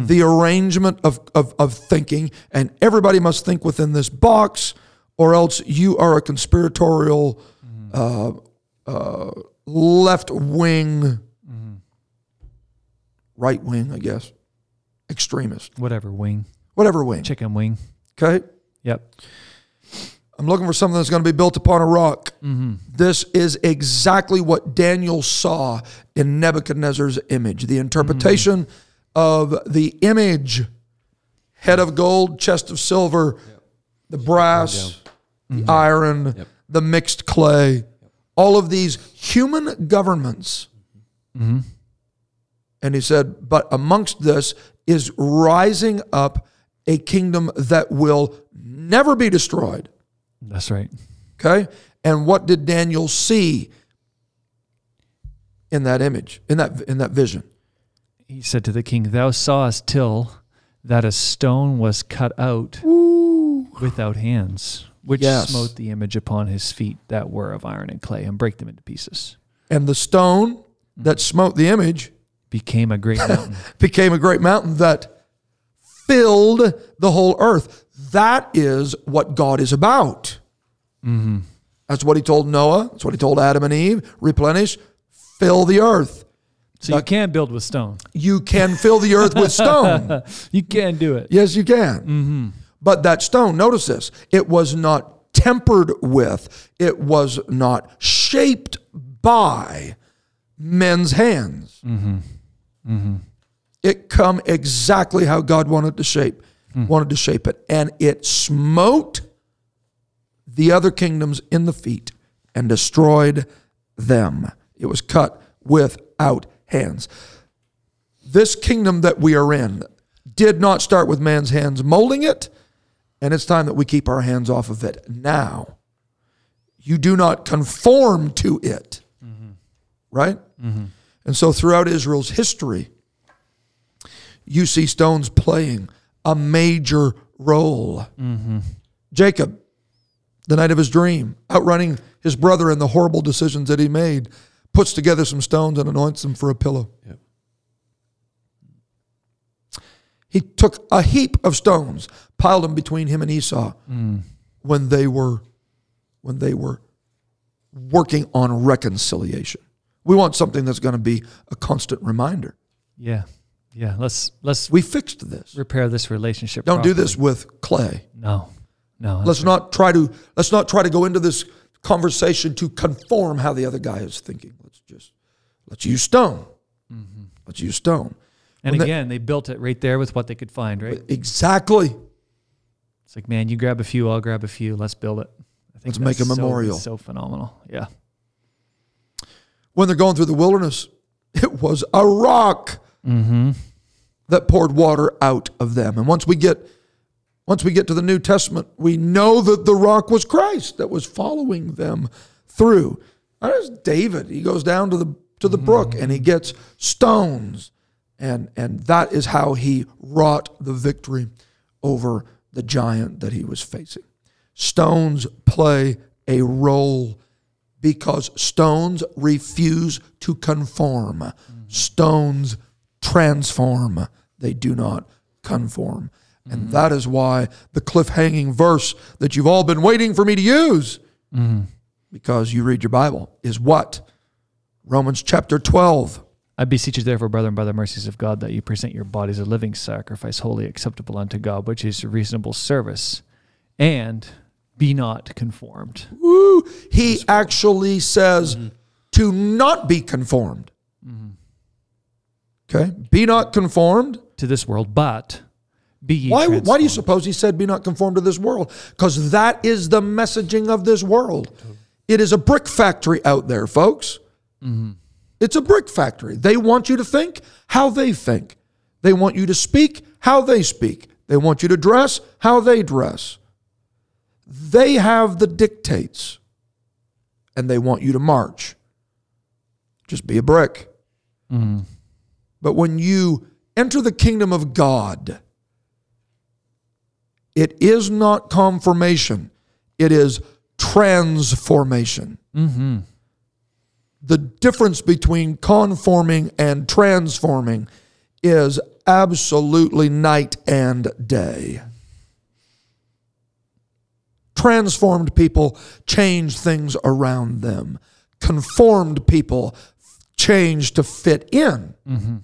the arrangement of, of, of thinking, and everybody must think within this box, or else you are a conspiratorial, uh, uh, left wing, right wing, I guess, extremist, Whatever, wing. whatever wing. Chicken wing. Okay. Yep. I'm looking for something that's going to be built upon a rock. Mm-hmm. This is exactly what Daniel saw in Nebuchadnezzar's image. The interpretation mm-hmm. of the image head of gold, chest of silver, the brass, the mm-hmm. iron, the mixed clay, all of these human governments. And he said, But amongst this is rising up a kingdom that will never be destroyed. That's right. Okay? And what did Daniel see in that image, in that in that vision? He said to the king, Thou sawest till that a stone was cut out without hands, which Yes. smote the image upon his feet that were of iron and clay, and break them into pieces. And the stone that mm-hmm. smote the image Became a great mountain. became a great mountain that filled the whole earth. That is what God is about. Mm-hmm. That's what he told Noah. That's what he told Adam and Eve. Replenish, fill the earth. So you can't build with stone. You can fill the earth with stone. You can do it. Yes, you can. Mm-hmm. But that stone, notice this, it was not tempered with, it was not shaped by men's hands. Mm-hmm. It come exactly how God wanted to shape, wanted to shape it, and it smote the other kingdoms in the feet and destroyed them. It was cut without hands. This kingdom that we are in did not start with man's hands molding it, and it's time that we keep our hands off of it now. You do not conform to it, right? Mm-hmm. And so throughout Israel's history, you see stones playing a major role. Mm-hmm. Jacob, the night of his dream, outrunning his brother in the horrible decisions that he made, puts together some stones and anoints them for a pillow. He took a heap of stones, piled them between him and Esau mm. when they were when they were working on reconciliation. We want something that's going to be a constant reminder. Yeah. Yeah. Let's let's We fixed this. repair this relationship. Don't do this with clay. No. No. Let's not try to let's not try to go into this conversation to conform how the other guy is thinking. Let's just let's use stone. Mm-hmm. Let's use stone. And When again, they built it right there with what they could find, right? Exactly. It's like, man, you grab a few, I'll grab a few. Let's build it. I think Let's make a so- memorial. So, phenomenal. Yeah. When they're going through the wilderness, it was a rock mm-hmm. that poured water out of them. And once we get once we get to the New Testament, we know that the rock was Christ that was following them through. There's David. He goes down to the to the brook mm-hmm. and he gets stones. And and that is how he wrought the victory over the giant that he was facing. Stones play a role because stones refuse to conform. Stones transform, they do not conform. And mm-hmm. that is why the cliff-hanging verse that you've all been waiting for me to use, mm-hmm. because you read your Bible, is what? Romans chapter 12. I beseech you, therefore, brethren, by the mercies of God, that you present your bodies a living sacrifice, holy acceptable unto God, which is reasonable service, and be not conformed. Woo! He actually says mm-hmm. to not be conformed. Mm-hmm. Okay? Be not conformed. to this world, but be ye Why, why do you suppose he said, Be not conformed to this world? Because that is the messaging of this world. It is a brick factory out there, folks. Mm-hmm. It's a brick factory. They want you to think how they think, they want you to speak how they speak, they want you to dress how they dress. They have the dictates, and they want you to march. Just be a brick. Mm. But when you enter the kingdom of God, it is not confirmation, it is transformation. Mm-hmm. The difference between conforming and transforming is absolutely night and day. Transformed people change things around them. Conformed people change to fit in mm-hmm.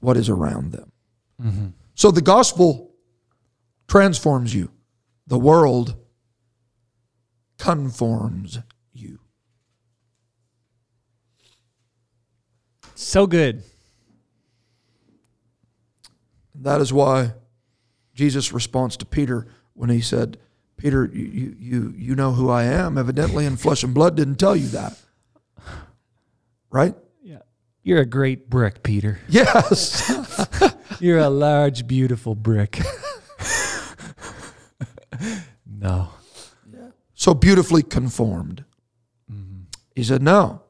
what is around them. So the gospel transforms you. The world conforms you. So good. That is why Jesus' response to Peter when he said, Peter, you, you, you, know who I am, evidently, and flesh and blood didn't tell you that. Right? Yeah. You're a great brick, Peter. Yes. You're a large, beautiful brick. no. so beautifully conformed. Mm-hmm. He said, No.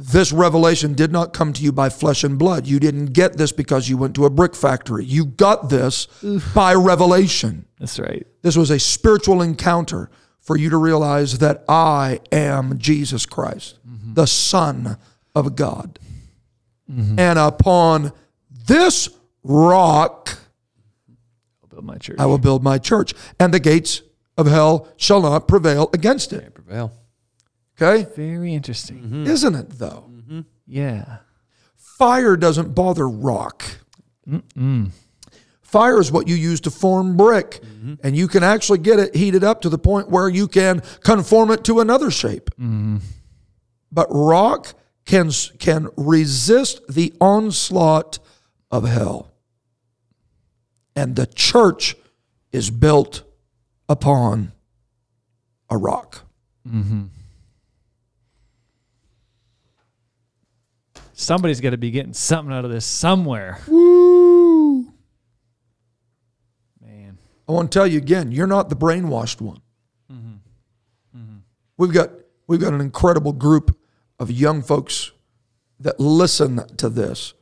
This revelation did not come to you by flesh and blood. You didn't get this because you went to a brick factory. You got this by revelation. That's right. This was a spiritual encounter for you to realize that I am Jesus Christ, mm-hmm. the Son of God. Mm-hmm. And upon this rock, I'll build my church. I will build my church, and the gates of hell shall not prevail against it. Prevail. Okay? Very interesting. Mm-hmm. Isn't it, though? Mm-hmm. Yeah. Fire doesn't bother rock. Fire is what you use to form brick, mm-hmm. and you can actually get it heated up to the point where you can conform it to another shape. But rock can can resist the onslaught of hell, and the church is built upon a rock. Somebody's got to be getting something out of this somewhere. Woo! Man. I want to tell you again, you're not the brainwashed one. Mm-hmm. Mm-hmm. We've got we've got an incredible group of young folks that listen to this.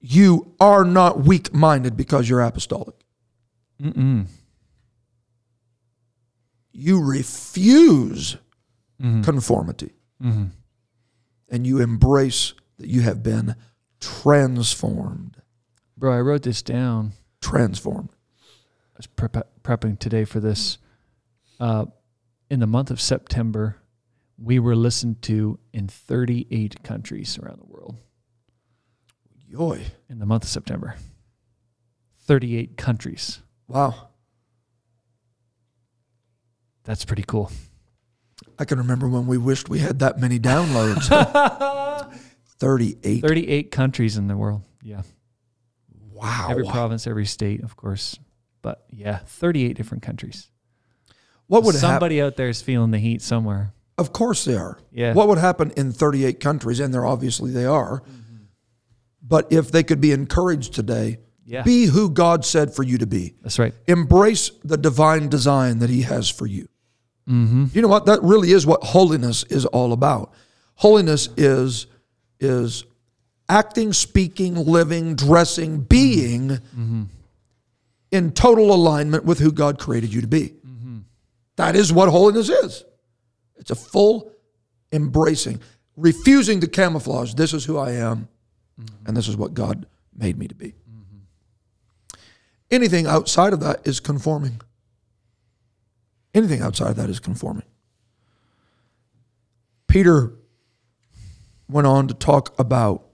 You are not weak-minded because you're apostolic. You refuse mm-hmm. conformity, and you embrace that you have been transformed. Bro, I wrote this down. Transformed. I was prep- prepping today for this. Uh, in the month of September, we were listened to in 38 countries around the world. Yoy! In the month of September, 38 countries. Wow! That's pretty cool. I can remember when we wished we had that many downloads. 38. 38 countries in the world. Yeah. Wow. Every province, every state, of course. But yeah, 38 different countries. what would happen? Somebody out there is feeling the heat somewhere. Of course they are. Yeah. What would happen in 38 countries, and there obviously they are. Mm-hmm. But if they could be encouraged today, Yeah. be who God said for you to be. That's right. Embrace the divine design that He has for you. Mm-hmm. You know what? That really is what holiness is all about. Holiness is is acting, speaking, living, dressing, being mm-hmm. in total alignment with who God created you to be. Mm-hmm. That is what holiness is. It's a full embracing, refusing to camouflage. This is who I am, mm-hmm. and this is what God made me to be. Anything outside of that is conforming. Anything outside of that is conforming. Peter went on to talk about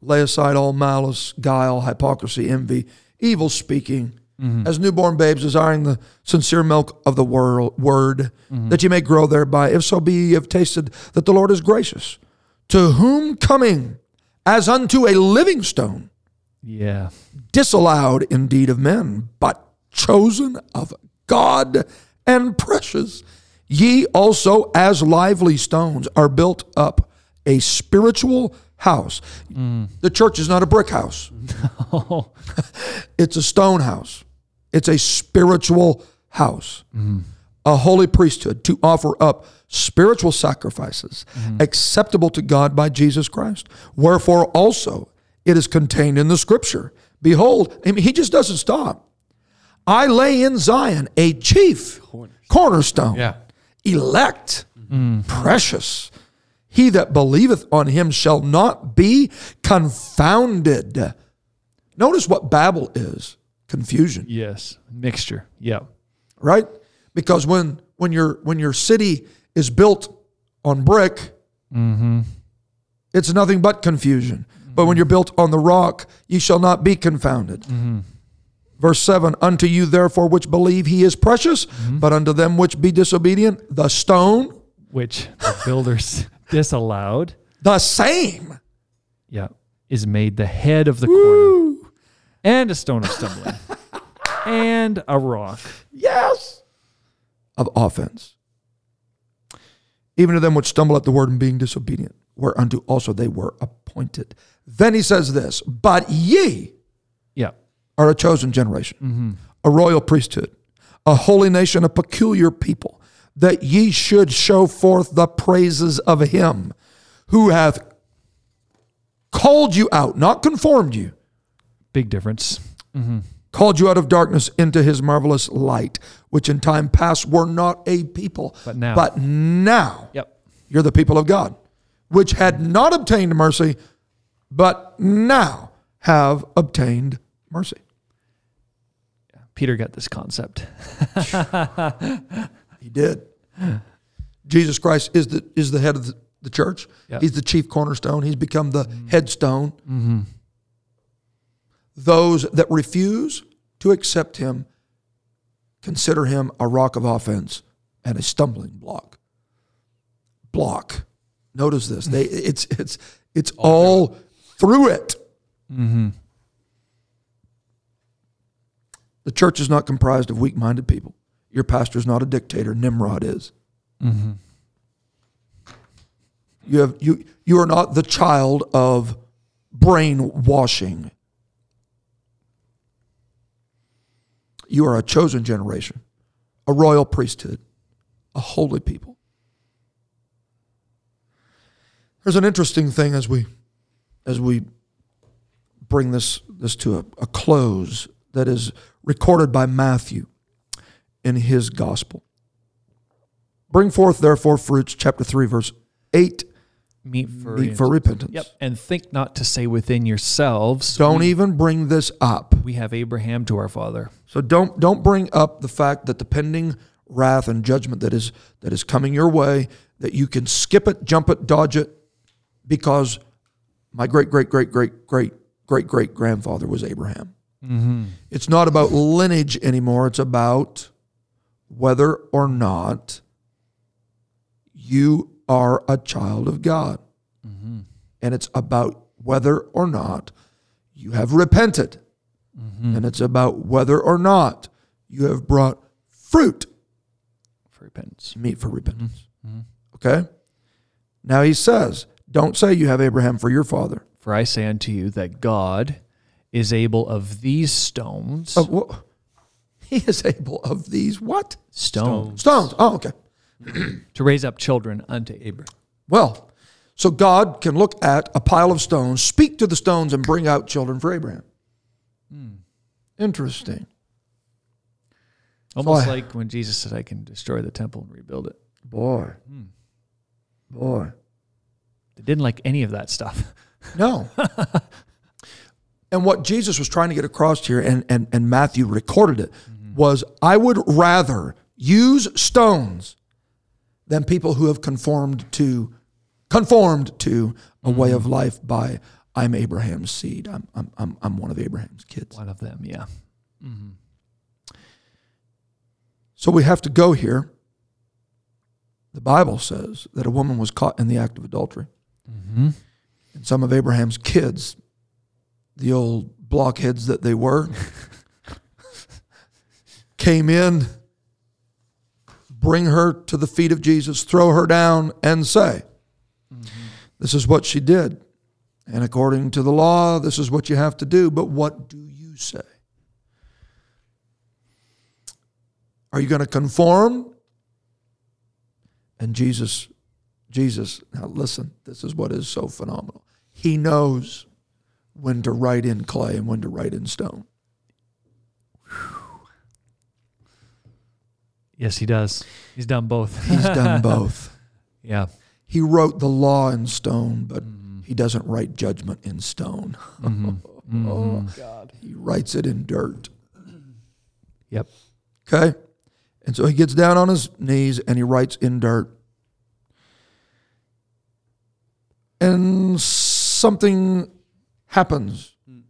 lay aside all malice, guile, hypocrisy, envy, evil speaking, mm-hmm. as newborn babes desiring the sincere milk of the world, word, mm-hmm. that ye may grow thereby. If so be ye have tasted that the Lord is gracious, to whom coming as unto a living stone, Yeah. disallowed indeed of men, but chosen of God and precious. Ye also, as lively stones, are built up a spiritual house. Mm. The church is not a brick house, No. it's a stone house, it's a spiritual house. Mm-hmm. A holy priesthood to offer up spiritual sacrifices mm-hmm. acceptable to God by Jesus Christ. Wherefore also it is contained in the scripture. Behold, I mean, he just doesn't stop. I lay in Zion a chief cornerstone, Yeah. elect, mm. precious. He that believeth on him shall not be confounded. Notice what Babel is confusion, Yes. Mixture. Yeah. right? Because when, when, your, when your city is built on brick, mm-hmm. it's nothing but confusion. But when mm-hmm. you're built on the rock, you shall not be confounded. Mm-hmm. Verse 7 Unto you, therefore, which believe he is precious, Mm-hmm. but unto them which be disobedient, the stone, Which the builders disallowed. the same. Yeah. Is made the head of the corner. And a stone of stumbling. and a rock. Yes. Of offense. Even to them which stumble at the word and being disobedient, whereunto also they were appointed. Then he says this, but ye Yeah. are a chosen generation, mm-hmm. a royal priesthood, a holy nation, a peculiar people, that ye should show forth the praises of him who hath called you out, not conformed you, Big difference. Mm-hmm. called you out of darkness into his marvelous light, which in time past were not a people, But now. but now Yep. you're the people of God, which had not obtained mercy, but now have obtained mercy. Peter got this concept. He did. Jesus Christ is the is the head of the, the church. Yeah. He's the chief cornerstone. He's become the mm-hmm. headstone. Mm-hmm. Those that refuse to accept him consider him a rock of offense and a stumbling block. Block. Notice this. They it's it's it's all through it. Mm-hmm. The church is not comprised of weak-minded people. Your pastor is not a dictator. Nimrod is. Mm-hmm. You have you you are not the child of brainwashing. You are a chosen generation, a royal priesthood, a holy people. There's an interesting thing as we as we bring this this to a, a close that is recorded by Matthew in his gospel. Bring forth therefore fruits, chapter 3, verse 8, Meet for, meet for repentance. Yep. And think not to say within yourselves, Don't we, even bring this up. we have Abraham to our father. So don't don't bring up the fact that the pending wrath and judgment that is that is coming your way, that you can skip it, jump it, dodge it, because my great great great great great great great grandfather was Abraham. Mm-hmm. It's not about lineage anymore. It's about whether or not you are a child of God. Mm-hmm. And it's about whether or not you have repented. Mm-hmm. And it's about whether or not you have brought fruit, For repentance. meet for repentance. Mm-hmm. Okay? Now he says, don't say you have Abraham for your father. For I say unto you that God is able of these stones, Of wha- he is able of these what? stones, Stones. Oh, okay. to raise up children unto Abraham. Well, so God can look at a pile of stones, speak to the stones, and bring out children for Abraham. Hmm. Interesting. Almost I- like when Jesus said, I can destroy the temple and rebuild it. Boy. Boy. They didn't like any of that stuff. No. and what Jesus was trying to get across here, and, and, and Matthew recorded it, was I would rather use stones than people who have conformed to conformed to a way of life by I'm Abraham's seed. I'm, I'm, I'm, I'm one of Abraham's kids. One of them, yeah. Mm-hmm. So we have to go here. The Bible says that a woman was caught in the act of adultery. Mm-hmm. And some of Abraham's kids, the old blockheads that they were, came in, bring her to the feet of Jesus, throw her down, and say, This is what she did. And according to the law, this is what you have to do. But what do you say? Are you going to conform? And Jesus, Jesus, now listen, this is what is so phenomenal. He knows when to write in clay and when to write in stone. Yes, he does. He's done both. He's done both. yeah. He wrote the law in stone, but mm-hmm. he doesn't write judgment in stone. Mm-hmm. Mm-hmm. Oh, God. He writes it in dirt. Yep. Okay? And so he gets down on his knees and he writes in dirt. And something happens hmm.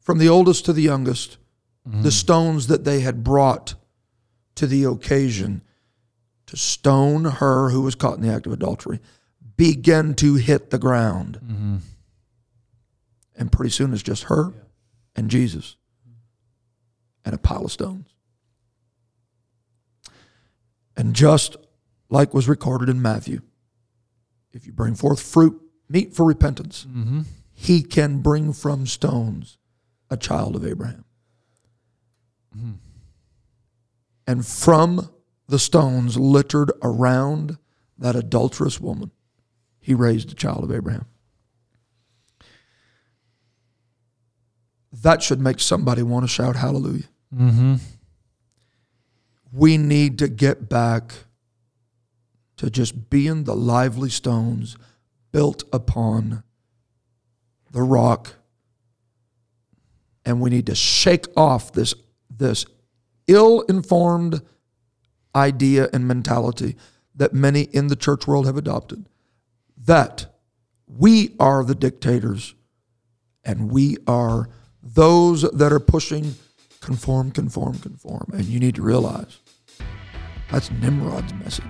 from the oldest to the youngest. the stones that they had brought to the occasion to stone her who was caught in the act of adultery begin to hit the ground. Mm-hmm. And pretty soon it's just her and Jesus and a pile of stones. And just like was recorded in Matthew, if you bring forth fruit, meet for repentance, mm-hmm. he can bring from stones a child of Abraham. Mm-hmm. And from the stones littered around that adulterous woman, he raised a child of Abraham. That should make somebody want to shout hallelujah. Mm-hmm. We need to get back to just being the lively stones built upon the rock. And we need to shake off this, this ill informed idea and mentality that many in the church world have adopted that we are the dictators and we are those that are pushing conform, conform, conform. And you need to realize that's Nimrod's message.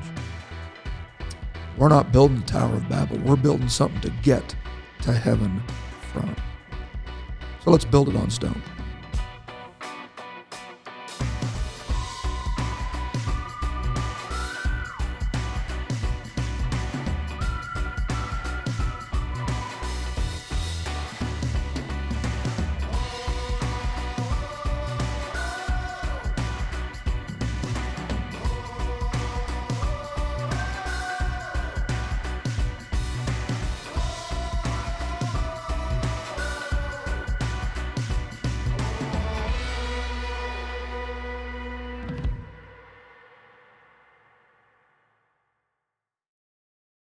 We're not building the Tower of Babel, we're building something to get to heaven from. So let's build it on stone.